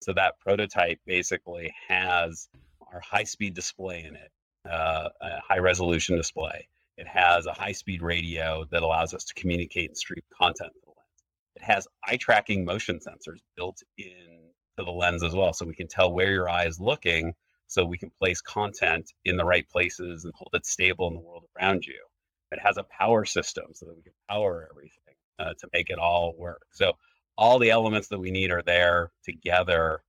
So that prototype basically has our high speed display in it, uh, a high resolution display. It has a high speed radio that allows us to communicate and stream content to the lens. It has eye tracking motion sensors built in to the lens as well. So we can tell where your eye is looking so we can place content in the right places and hold it stable in the world around you. It has a power system so that we can power everything uh, to make it all work. So all the elements that we need are there together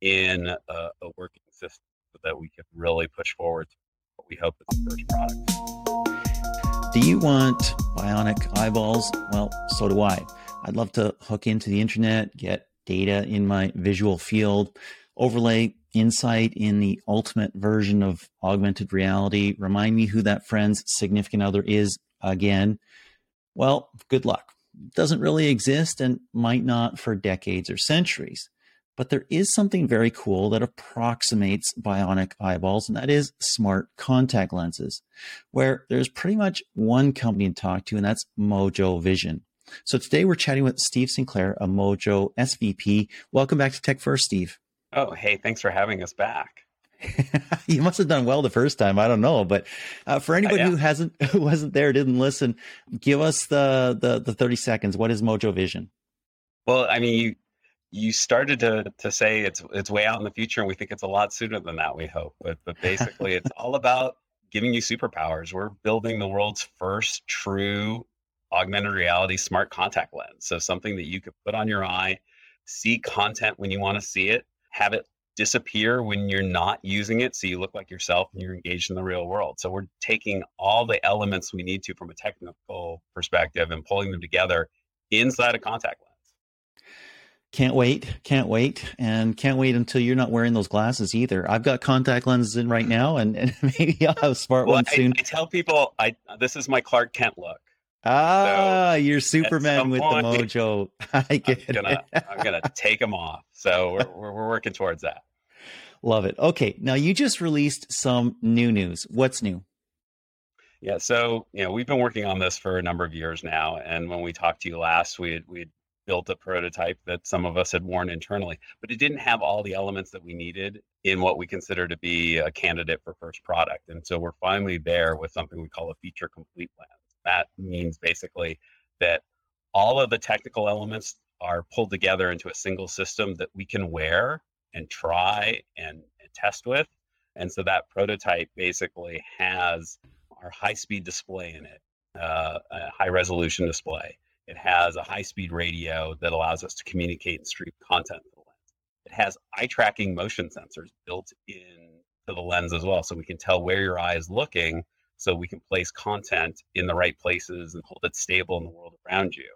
in a, a working system so that we can really push forward what we hope is the first product. Do you want bionic eyeballs? Well, so do I. I'd love to hook into the internet, get data in my visual field, overlay insight in the ultimate version of augmented reality. Remind me who that friend's significant other is again. Well, good luck. Doesn't really exist and might not for decades or centuries. But there is something very cool that approximates bionic eyeballs, and that is smart contact lenses, where there's pretty much one company to talk to, and that's Mojo Vision. So today we're chatting with Steve Sinclair, a Mojo SVP. Welcome back to Tech First, Steve. Oh, hey, thanks for having us back. you must have done well the first time. I don't know, but uh, for anybody uh, yeah. who hasn't, who wasn't there, didn't listen, give us the, the the thirty seconds. What is Mojo Vision? Well, I mean, you you started to to say it's it's way out in the future, and we think it's a lot sooner than that. We hope, but but basically, it's all about giving you superpowers. We're building the world's first true augmented reality smart contact lens. So something that you could put on your eye, see content when you want to see it, have it disappear when you're not using it so you look like yourself and you're engaged in the real world. So we're taking all the elements we need to from a technical perspective and pulling them together inside a contact lens. Can't wait, can't wait, and can't wait until you're not wearing those glasses either. I've got contact lenses in right now, and, and maybe I'll have a smart well, one I, soon. I tell people, I this is my Clark Kent look. Ah, so you're Superman with point, the mojo. I get I'm gonna, it. I'm gonna take them off. So we're, we're, we're working towards that. Love it. Okay, now you just released some new news. What's new? Yeah, so you know we've been working on this for a number of years now, and when we talked to you last, we had we had built a prototype that some of us had worn internally, but it didn't have all the elements that we needed in what we consider to be a candidate for first product. And so we're finally there with something we call a feature complete lens. That means basically that all of the technical elements are pulled together into a single system that we can wear and try and, test with. And so that prototype basically has our high speed display in it, uh, a high resolution display. It has a high speed radio that allows us to communicate and stream content to the lens. It has eye tracking motion sensors built in to the lens as well. So we can tell where your eye is looking so we can place content in the right places and hold it stable in the world around you.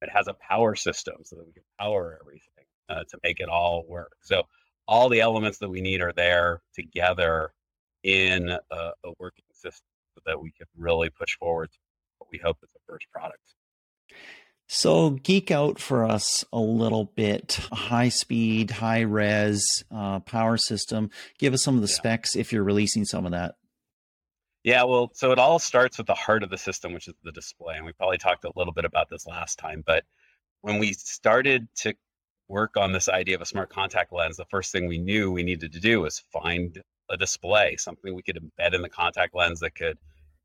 It has a power system so that we can power everything uh, to make it all work. So all the elements that we need are there together in a, a working system so that we can really push forward what we hope is the first product. So, geek out for us a little bit. High speed, high res uh, power system. Give us some of the yeah. specs if you're releasing some of that. Yeah, well, so it all starts with the heart of the system, which is the display. And we probably talked a little bit about this last time. But when we started to work on this idea of a smart contact lens, the first thing we knew we needed to do was find a display, something we could embed in the contact lens that could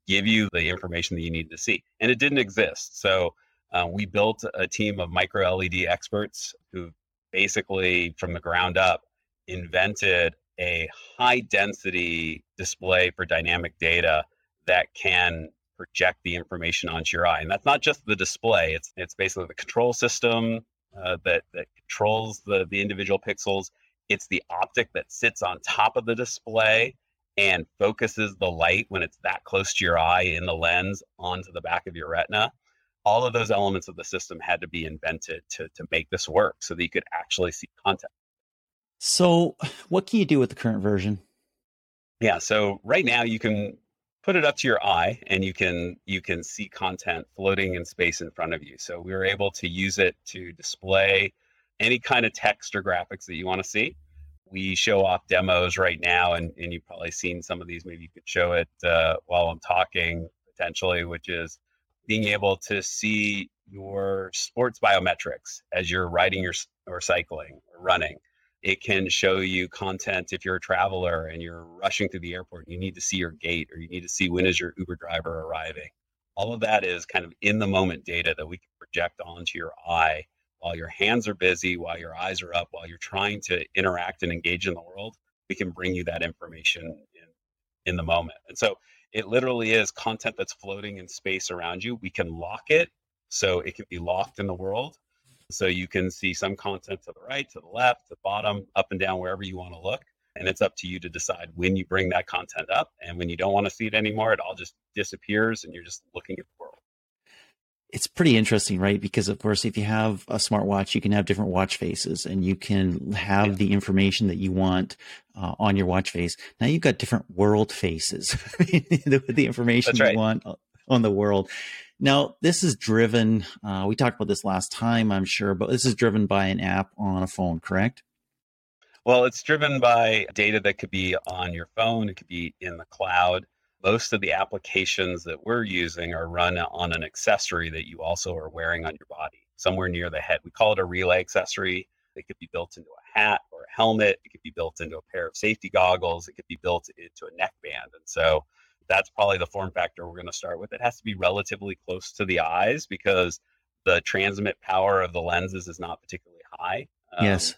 give you the information that you need to see. And it didn't exist. So uh, we built a team of micro LED experts who basically, from the ground up, invented a high density display for dynamic data that can project the information onto your eye. And that's not just the display, it's, it's basically the control system uh, that, that controls the, the individual pixels. It's the optic that sits on top of the display and focuses the light when it's that close to your eye in the lens onto the back of your retina all of those elements of the system had to be invented to, to make this work so that you could actually see content. So, what can you do with the current version? Yeah, so right now you can put it up to your eye and you can you can see content floating in space in front of you. So we were able to use it to display any kind of text or graphics that you want to see. We show off demos right now, and, and you've probably seen some of these. Maybe you could show it uh, while I'm talking potentially, which is being able to see your sports biometrics as you're riding your or cycling or running. It can show you content if you're a traveler and you're rushing through the airport. You need to see your gate or you need to see when is your Uber driver arriving. All of that is kind of in the moment data that we can project onto your eye while your hands are busy, while your eyes are up, while you're trying to interact and engage in the world. We can bring you that information in, in the moment. And so it literally is content that's floating in space around you. We can lock it so it can be locked in the world so you can see some content to the right, to the left, to the bottom, up and down, wherever you want to look. And it's up to you to decide when you bring that content up. And when you don't want to see it anymore, it all just disappears and you're just looking at the world. It's pretty interesting, right? Because of course, if you have a smartwatch, you can have different watch faces and you can have yeah. the information that you want uh, on your watch face. Now you've got different world faces, the, the information right. you want on the world. Now, this is driven, uh, we talked about this last time, I'm sure, but this is driven by an app on a phone, correct? Well, it's driven by data that could be on your phone, it could be in the cloud. Most of the applications that we're using are run on an accessory that you also are wearing on your body, somewhere near the head. We call it a relay accessory. It could be built into a hat or a helmet. It could be built into a pair of safety goggles. It could be built into a neck band. And so that's probably the form factor we're going to start with. It has to be relatively close to the eyes because the transmit power of the lenses is not particularly high. Um, yes.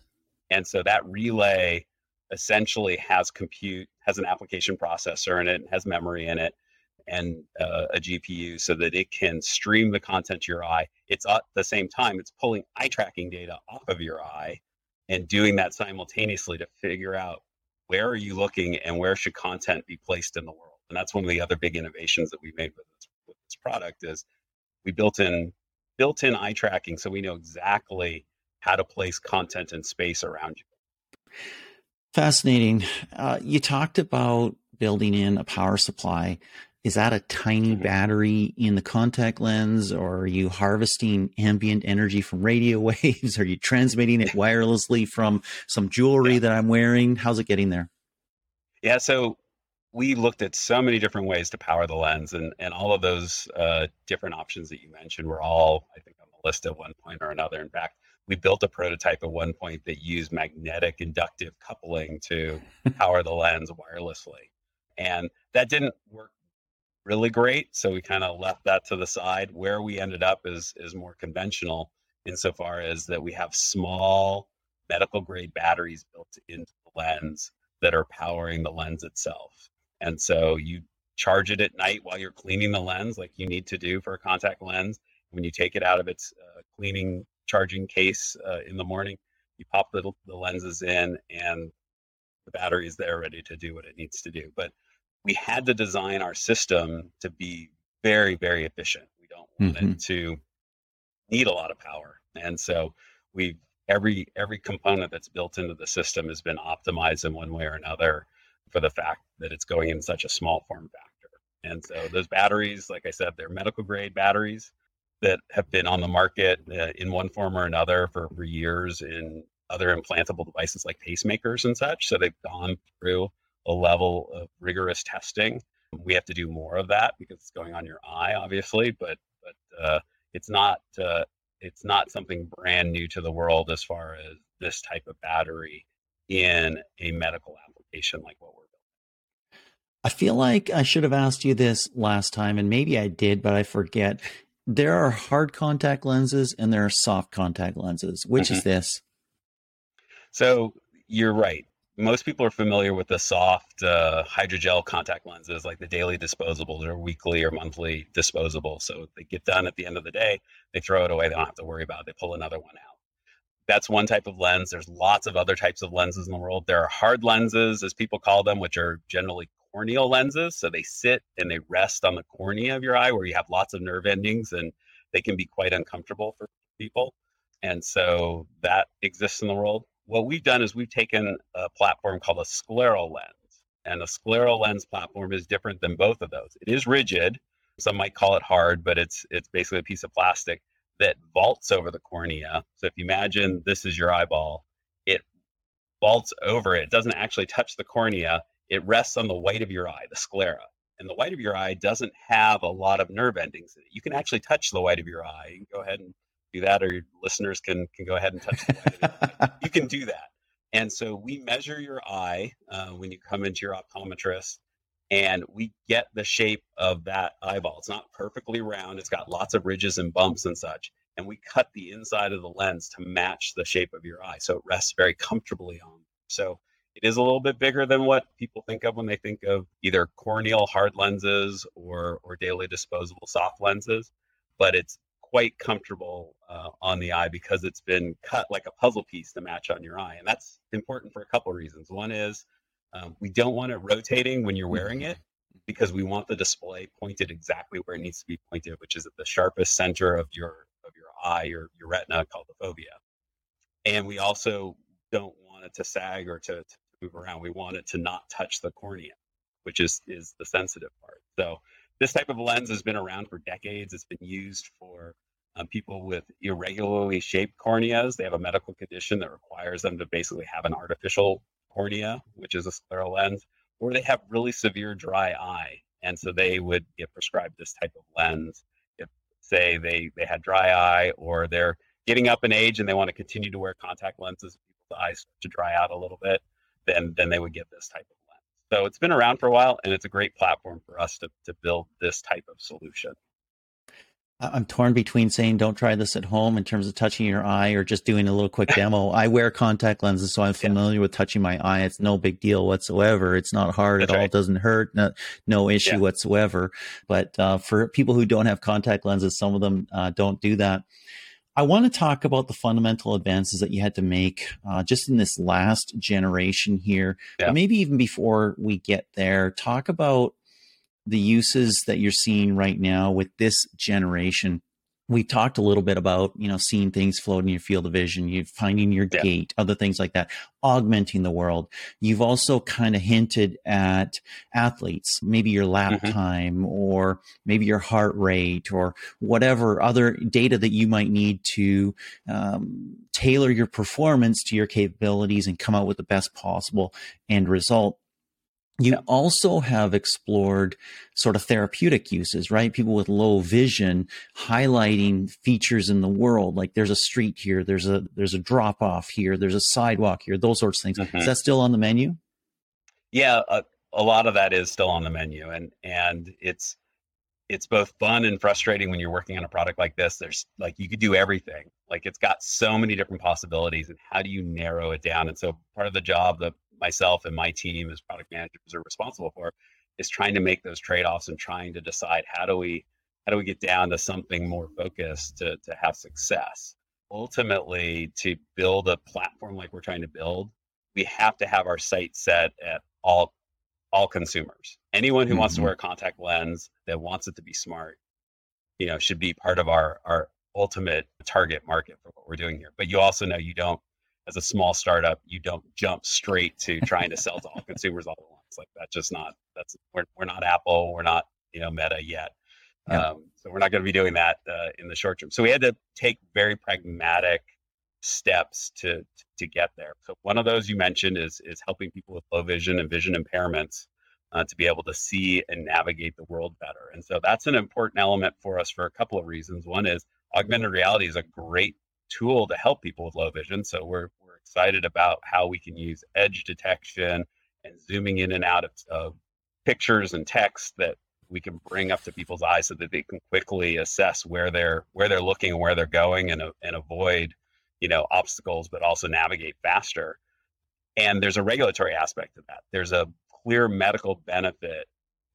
And so that relay essentially has compute, has an application processor in it, has memory in it, and uh, a GPU so that it can stream the content to your eye. It's at the same time, it's pulling eye tracking data off of your eye and doing that simultaneously to figure out where are you looking and where should content be placed in the world and that's one of the other big innovations that we made with this, with this product is we built in built in eye tracking so we know exactly how to place content and space around you. Fascinating. Uh, you talked about building in a power supply. Is that a tiny mm-hmm. battery in the contact lens or are you harvesting ambient energy from radio waves? Are you transmitting it wirelessly from some jewelry yeah. that i'm wearing? How's it getting there? Yeah so we looked at so many different ways to power the lens, and and all of those uh, different options that you mentioned were all, I think, on the list at one point or another. In fact, we built a prototype at one point that used magnetic inductive coupling to power the lens wirelessly, and that didn't work really great. So we kind of left that to the side. Where we ended up is is more conventional insofar as that we have small medical grade batteries built into the lens that are powering the lens itself. And so you charge it at night while you're cleaning the lens, like you need to do for a contact lens. When you take it out of its uh, cleaning charging case uh, in the morning, you pop the, the lenses in and the battery is there ready to do what it needs to do. But we had to design our system to be very, very efficient. We don't want mm-hmm. it to need a lot of power. And so we've every every component that's built into the system has been optimized in one way or another for the fact that it's going in such a small form factor. And so those batteries, like I said, they're medical grade batteries that have been on the market uh, in one form or another for, for years in other implantable devices like pacemakers and such. So they've gone through a level of rigorous testing. We have to do more of that because it's going on your eye, obviously, but but uh, it's not uh, it's not something brand new to the world as far as this type of battery in a medical application like what we're building. I feel like I should have asked you this last time, and maybe I did, but I forget. There are hard contact lenses and there are soft contact lenses. Which mm-hmm. is this? So you're right. Most people are familiar with the soft uh, hydrogel contact lenses, like the daily disposable or weekly or monthly disposable. So they get done at the end of the day, they throw it away. They don't have to worry about it. They pull another one out that's one type of lens. There's lots of other types of lenses in the world. There are hard lenses, as people call them, which are generally corneal lenses. So they sit and they rest on the cornea of your eye where you have lots of nerve endings and they can be quite uncomfortable for people. And so that exists in the world. What we've done is we've taken a platform called a scleral lens. And a scleral lens platform is different than both of those. It is rigid. Some might call it hard, but it's it's basically a piece of plastic that vaults over the cornea. So if you imagine this is your eyeball, it vaults over it. It doesn't actually touch the cornea. It rests on the white of your eye, the sclera. And the white of your eye doesn't have a lot of nerve endings in it. You can actually touch the white of your eye. You can go ahead and do that, or your listeners can can go ahead and touch the white of your eye. You can do that. And so we measure your eye uh, when you come into your optometrist, and we get the shape of that eyeball. It's not perfectly round, it's got lots of ridges and bumps and such. And we cut the inside of the lens to match the shape of your eye. So it rests very comfortably on. So it is a little bit bigger than what people think of when they think of either corneal hard lenses or, or daily disposable soft lenses, but it's quite comfortable uh, on the eye because it's been cut like a puzzle piece to match on your eye. And that's important for a couple of reasons. One is um, we don't want it rotating when you're wearing it because we want the display pointed exactly where it needs to be pointed, which is at the sharpest center of your of your eye or your retina called the fovea. And we also don't want it to sag or to, to move around. We want it to not touch the cornea, which is is the sensitive part. So this type of lens has been around for decades. It's been used for um, people with irregularly shaped corneas. They have a medical condition that requires them to basically have an artificial cornea, which is a scleral lens, or they have really severe dry eye. And so they would get prescribed this type of lens if, say, they, they had dry eye or they're getting up in age and they want to continue to wear contact lenses, people's eyes start to dry out a little bit, then, then they would get this type of lens. so it's been around for a while and it's a great platform for us to, to build this type of solution. I'm torn between saying don't try this at home in terms of touching your eye or just doing a little quick demo. I wear contact lenses, so I'm familiar yeah. with touching my eye. It's no big deal whatsoever. It's not hard That's at right. all. It doesn't hurt. No, no issue yeah. whatsoever. But uh, for people who don't have contact lenses, some of them uh, don't do that. I want to talk about the fundamental advances that you had to make uh, just in this last generation here. Yeah. maybe even before we get there, talk about the uses that you're seeing right now with this generation we talked a little bit about you know seeing things float in your field of vision you finding your yeah. gate other things like that augmenting the world you've also kind of hinted at athletes maybe your lap mm-hmm. time or maybe your heart rate or whatever other data that you might need to um, tailor your performance to your capabilities and come out with the best possible end result you also have explored sort of therapeutic uses, right? People with low vision highlighting features in the world. Like there's a street here, there's a there's a drop off here, there's a sidewalk here, those sorts of things. Mm-hmm. Is that still on the menu? Yeah, a, a lot of that is still on the menu, and and it's it's both fun and frustrating when you're working on a product like this. There's like you could do everything. Like it's got so many different possibilities, and how do you narrow it down? And so part of the job that myself and my team as product managers are responsible for is trying to make those trade-offs and trying to decide how do we how do we get down to something more focused to, to have success ultimately to build a platform like we're trying to build we have to have our sight set at all all consumers anyone who mm-hmm. wants to mm-hmm. wear a contact lens that wants it to be smart you know should be part of our our ultimate target market for what we're doing here but you also know you don't as a small startup, you don't jump straight to trying to sell to all consumers all at once. Like that's just not that's we're we're not Apple, we're not you know Meta yet. Yeah. Um, so we're not going to be doing that uh, in the short term. So we had to take very pragmatic steps to to get there. So one of those you mentioned is is helping people with low vision and vision impairments uh, to be able to see and navigate the world better. And so that's an important element for us for a couple of reasons. One is augmented reality is a great tool to help people with low vision. So we're, we're excited about how we can use edge detection and zooming in and out of, of pictures and text that we can bring up to people's eyes so that they can quickly assess where they're where they're looking and where they're going and, uh, and avoid you know obstacles but also navigate faster and there's a regulatory aspect to that there's a clear medical benefit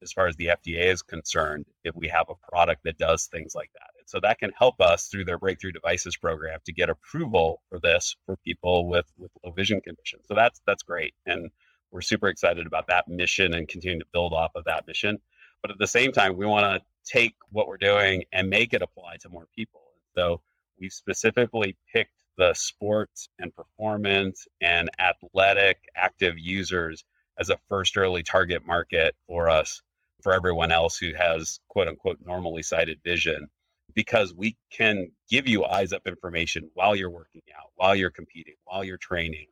as far as the FDA is concerned if we have a product that does things like that. And so that can help us through their breakthrough devices program to get approval for this for people with, with low vision conditions. So that's that's great. And we're super excited about that mission and continue to build off of that mission. But at the same time, we want to take what we're doing and make it apply to more people. So we specifically picked the sports and performance and athletic active users as a first early target market for us for everyone else who has quote unquote normally sighted vision because we can give you eyes up information while you're working out, while you're competing, while you're training.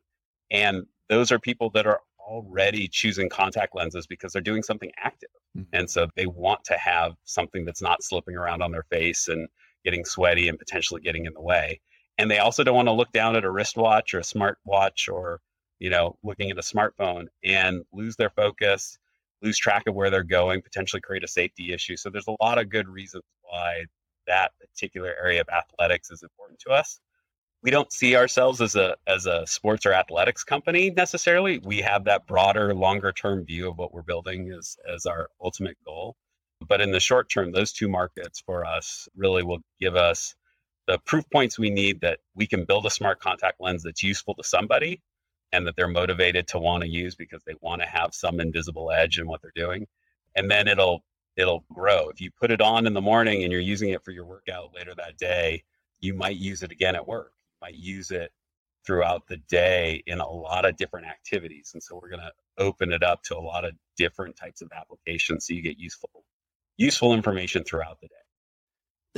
And those are people that are already choosing contact lenses because they're doing something active. Mm-hmm. And so they want to have something that's not slipping around on their face and getting sweaty and potentially getting in the way. And they also don't want to look down at a wristwatch or a smartwatch or you know, looking at a smartphone and lose their focus, lose track of where they're going, potentially create a safety issue. So there's a lot of good reasons why that particular area of athletics is important to us. We don't see ourselves as a as a sports or athletics company necessarily. We have that broader, longer term view of what we're building as as our ultimate goal. But in the short term, those two markets for us really will give us the proof points we need that we can build a smart contact lens that's useful to somebody and that they're motivated to want to use because they want to have some invisible edge in what they're doing. And then it'll it'll grow. If you put it on in the morning and you're using it for your workout later that day, you might use it again at work. You might use it throughout the day in a lot of different activities. And so we're going to open it up to a lot of different types of applications so you get useful useful information throughout the day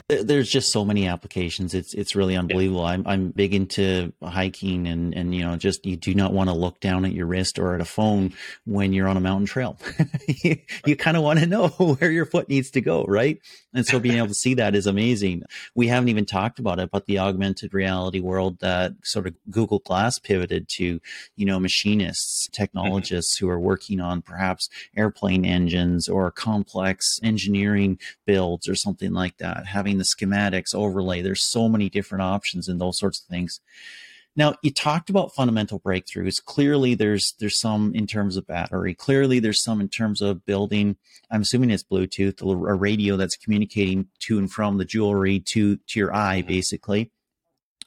there's just so many applications. It's it's really unbelievable. Yeah. I'm I'm big into hiking and and you know just you do not want to look down at your wrist or at a phone when you're on a mountain trail. you, you kind of want to know where your foot needs to go, right? And so being able to see that is amazing. We haven't even talked about it, but the augmented reality world that sort of Google Glass pivoted to, you know, machinists, mm-hmm. technologists mm-hmm. who are working on perhaps airplane engines or complex engineering builds or something like that. Have having the schematics overlay. There's so many different options and those sorts of things. Now, you talked about fundamental breakthroughs. Clearly, there's there's some in terms of battery. Clearly, there's some in terms of building. I'm assuming it's Bluetooth, a radio that's communicating to and from the jewelry to to your eye, basically.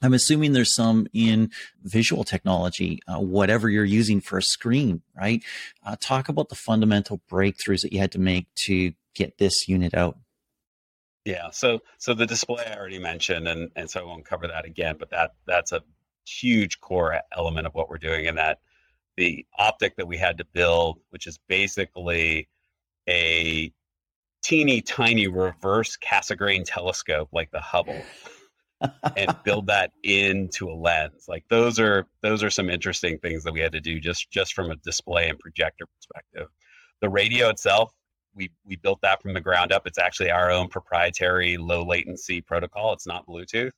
I'm assuming there's some in visual technology, uh, whatever you're using for a screen, right? Uh, talk about the fundamental breakthroughs that you had to make to get this unit out. Yeah. So so the display I already mentioned, and and so I won't cover that again. But that that's a huge core element of what we're doing, and that the optic that we had to build, which is basically a teeny tiny reverse Cassegrain telescope like the Hubble. and build that into a lens like those are those are some interesting things that we had to do just just from a display and projector perspective the radio itself we we built that from the ground up. It's actually our own proprietary low latency protocol. It's not Bluetooth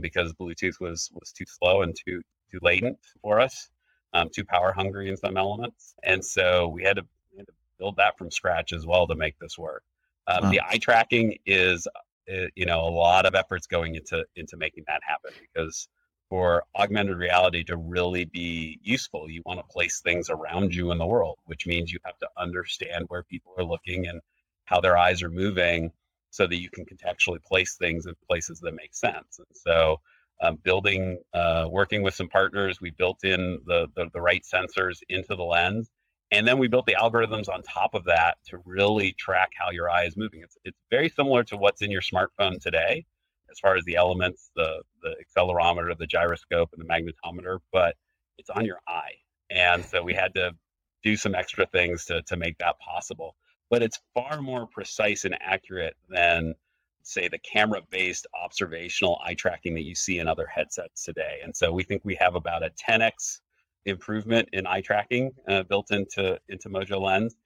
because Bluetooth was was too slow and too too latent for us, um, too power hungry in some elements, and so we had, to, we had to build that from scratch as well to make this work. Um, wow. The eye tracking is, uh, you know, a lot of efforts going into into making that happen because for augmented reality to really be useful, you want to place things around you in the world, which means you have to understand where people are looking and how their eyes are moving so that you can contextually place things in places that make sense. And so, um, building, uh, working with some partners, we built in the, the, the right sensors into the lens. And then we built the algorithms on top of that to really track how your eye is moving. It's, it's very similar to what's in your smartphone today as far as the elements, the the accelerometer, the gyroscope, and the magnetometer, but it's on your eye. And so we had to do some extra things to to make that possible. But it's far more precise and accurate than say the camera based observational eye tracking that you see in other headsets today. And so we think we have about a 10x improvement in eye tracking uh, built into into Mojo Lens.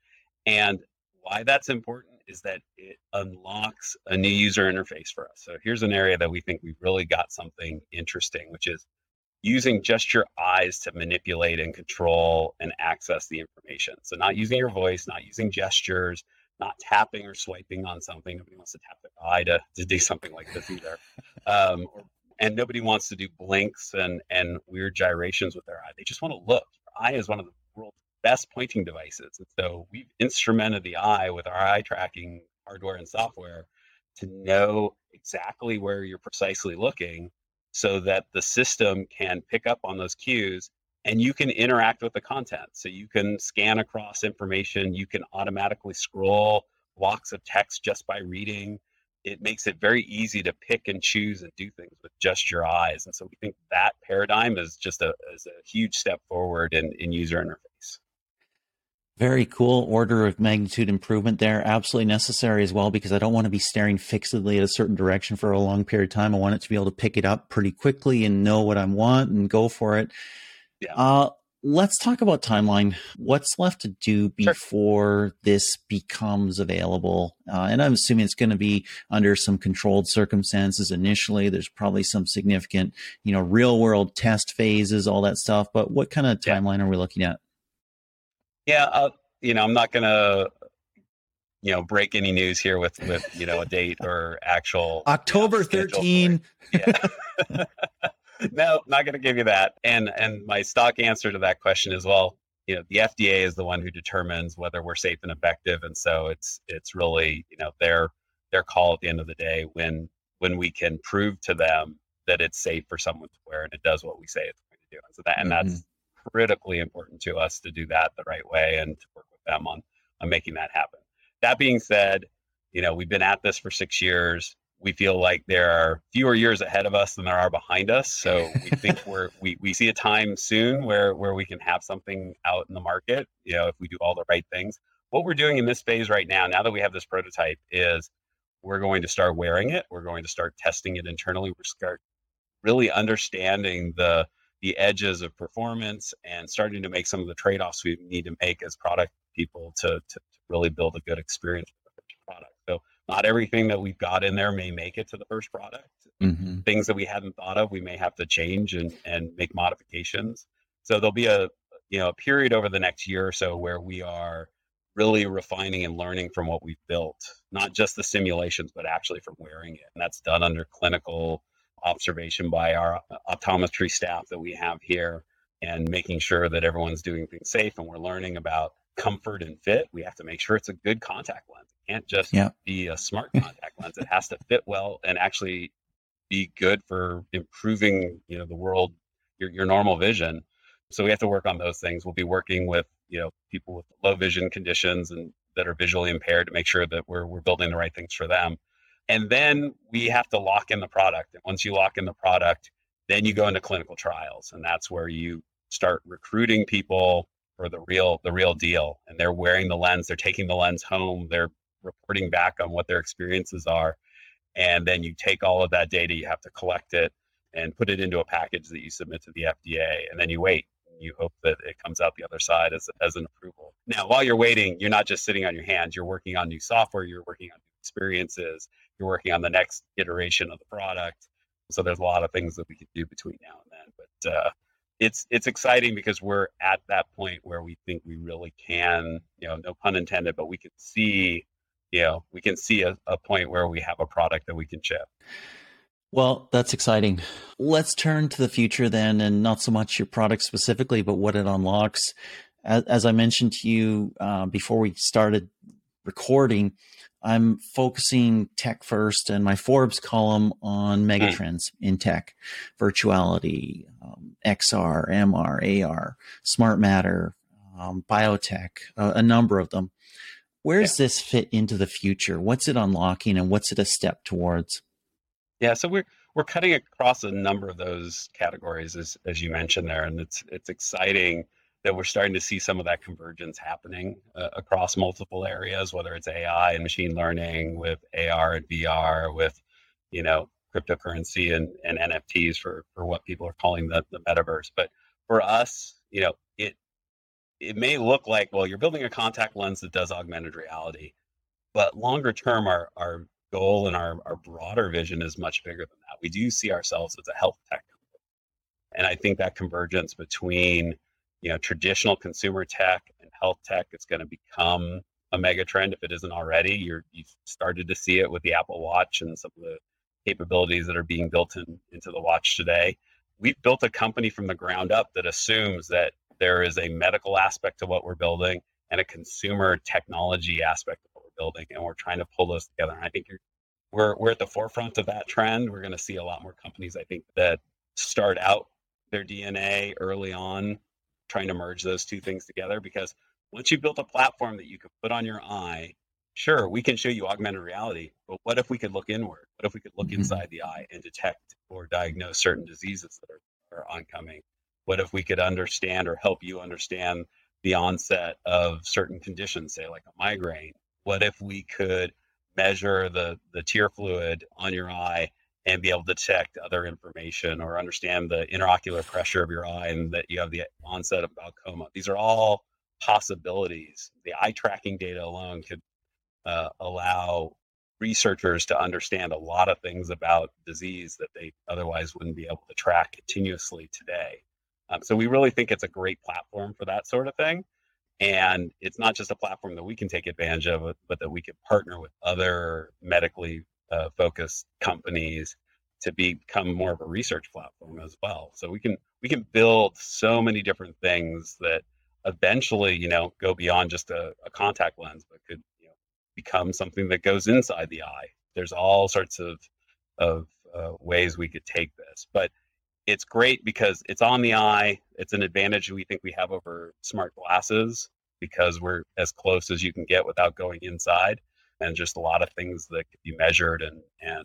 And why that's important is that it unlocks a new user interface for us. So here's an area that we think we've really got something interesting, which is using just your eyes to manipulate and control and access the information. So not using your voice, not using gestures, not tapping or swiping on something. Nobody wants to tap their eye to, to do something like this either. Um, and nobody wants to do blinks and, and weird gyrations with their eye. They just want to look. Your eye is one of the world's best pointing devices. And so we've instrumented the eye with our eye tracking hardware and software to know exactly where you're precisely looking so that the system can pick up on those cues and you can interact with the content. So you can scan across information, you can automatically scroll blocks of text just by reading. It makes it very easy to pick and choose and do things with just your eyes. And so we think that paradigm is just a, is a huge step forward in, in user interface. Very cool order of magnitude improvement there. Absolutely necessary as well because I don't want to be staring fixedly at a certain direction for a long period of time. I want it to be able to pick it up pretty quickly and know what I want and go for it. Yeah. Uh, let's talk about timeline. What's left to do before sure. this becomes available? Uh, and I'm assuming it's going to be under some controlled circumstances initially. There's probably some significant, you know, real world test phases, all that stuff. But what kind of timeline yeah. are we looking at? Yeah, uh, you know, I'm not going to you know break any news here with with you know a date or actual October you know, 13. Yeah. no, not going to give you that. And and my stock answer to that question is well, you know, the FDA is the one who determines whether we're safe and effective, and so it's it's really you know their their call at the end of the day when when we can prove to them that it's safe for someone to wear and it does what we say it's going to do. And so that and mm-hmm. that's critically important to us to do that the right way and to work with them on on making that happen. That being said, you know, we've been at this for six years we feel like there are fewer years ahead of us than there are behind us. So we think we're we, we see a time soon where where we can have something out in the market, you know, if we do all the right things. What we're doing in this phase right now, now that we have this prototype, is we're going to start wearing it. We're going to start testing it internally. We're start really understanding the the edges of performance and starting to make some of the trade-offs we need to make as product people to, to, to really build a good experience for the product. So not everything that we've got in there may make it to the first product. Mm-hmm. Things that we hadn't thought of, we may have to change and, and make modifications. So there'll be a you know a period over the next year or so where we are really refining and learning from what we've built, not just the simulations, but actually from wearing it. And that's done under clinical observation by our uh, optometry staff that we have here and making sure that everyone's doing things safe and we're learning about comfort and fit. We have to make sure it's a good contact lens It can't just yeah. be a smart contact lens. It has to fit well and actually be good for improving, you know, the world, your, your normal vision. So we have to work on those things. We'll be working with, you know, people with low vision conditions and that are visually impaired to make sure that we're, we're building the right things for them. And then we have to lock in the product. And once you lock in the product, then you go into clinical trials. And that's where you start recruiting people for the real the real deal and they're wearing the lens they're taking the lens home they're reporting back on what their experiences are. And then you take all of that data, you have to collect it and put it into a package that you submit to the FDA. And then you wait. You hope that it comes out the other side as, as an approval. Now, while you're waiting, you're not just sitting on your hands. You're working on new software, you're working on new experiences, you're working on the next iteration of the product. So there's a lot of things that we can do between now and then. But uh, it's it's exciting because we're at that point where we think we really can, you know, no pun intended, but we can see you know we can see a, a point where we have a product that we can ship well, that's exciting. Let's turn to the future then, and not so much your product specifically, but what it unlocks. As, as I mentioned to you uh, before we started recording, I'm focusing tech first and my Forbes column on megatrends mm. in tech, virtuality, um, XR, MR, AR, smart matter, um, biotech, uh, a number of them. Where does yeah. this fit into the future? What's it unlocking and what's it a step towards? Yeah, so we're we're cutting across a number of those categories as as you mentioned there, and it's it's exciting that we're starting to see some of that convergence happening uh, across multiple areas, whether it's AI and machine learning, with AR and VR, with you know cryptocurrency and, and NFTs for for what people are calling the the metaverse. But for us, you know, it it may look like, well, you're building a contact lens that does augmented reality, but longer term, our, our goal and our, our broader vision is much bigger than that. We do see ourselves as a health tech company. And I think that convergence between, you know, traditional consumer tech and health tech it's going to become a mega trend if it isn't already. You're you've started to see it with the Apple Watch and some of the capabilities that are being built in, into the watch today. We've built a company from the ground up that assumes that there is a medical aspect to what we're building and a consumer technology aspect of what we're building, and we're trying to pull those together. And I think we're we're at the forefront of that trend. We're going to see a lot more companies, I think, that start out their DNA early on, trying to merge those two things together. Because once you've built a platform that you can put on your eye, sure, we can show you augmented reality, but what if we could look inward? What if we could look mm-hmm. inside the eye and detect or diagnose certain diseases that are, are oncoming? What if we could understand or help you understand the onset of certain conditions, say like a migraine? What if we could measure the, the tear fluid on your eye and be able to detect other information or understand the interocular pressure of your eye and that you have the onset of glaucoma. These are all possibilities. The eye tracking data alone could uh, allow researchers to understand a lot of things about disease that they otherwise wouldn't be able to track continuously today. Um, so we really think it's a great platform for that sort of thing. And it's not just a platform that we can take advantage of, but that we could partner with other medically uh, focused companies to become more of a research platform as well. So we can we can build so many different things that eventually, you know, go beyond just a, a contact lens, but could you know, become something that goes inside the eye. There's all sorts of of uh, ways we could take this, but it's great because it's on the eye. It's an advantage we think we have over smart glasses because we're as close as you can get without going inside, and just a lot of things that can be measured and and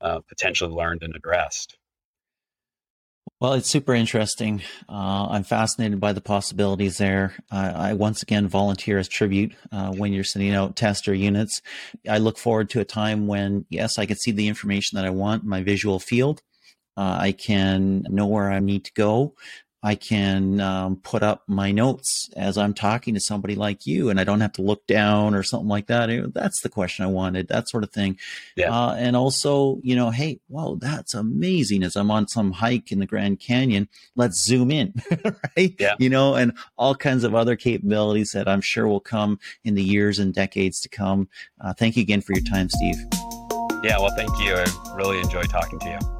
uh, potentially learned and addressed. Well, it's super interesting. Uh, I'm fascinated by the possibilities there. I once again volunteer as tribute uh, when you're sending out tester units. I look forward to a time when, yes, I can see the information that I want in my visual field. Uh, I can know where I need to go. I can um, put up my notes as I'm talking to somebody like you, and I don't have to look down or something like that. That's the question I wanted, that sort of thing. Yeah. Uh, and also, you know, hey, whoa, that's amazing. As I'm on some hike in the Grand Canyon, let's zoom in, right? Yeah. You know, and all kinds of other capabilities that I'm sure will come in the years and decades to come. Uh, thank you again for your time, Steve. Yeah, well, thank you. I really enjoyed talking to you.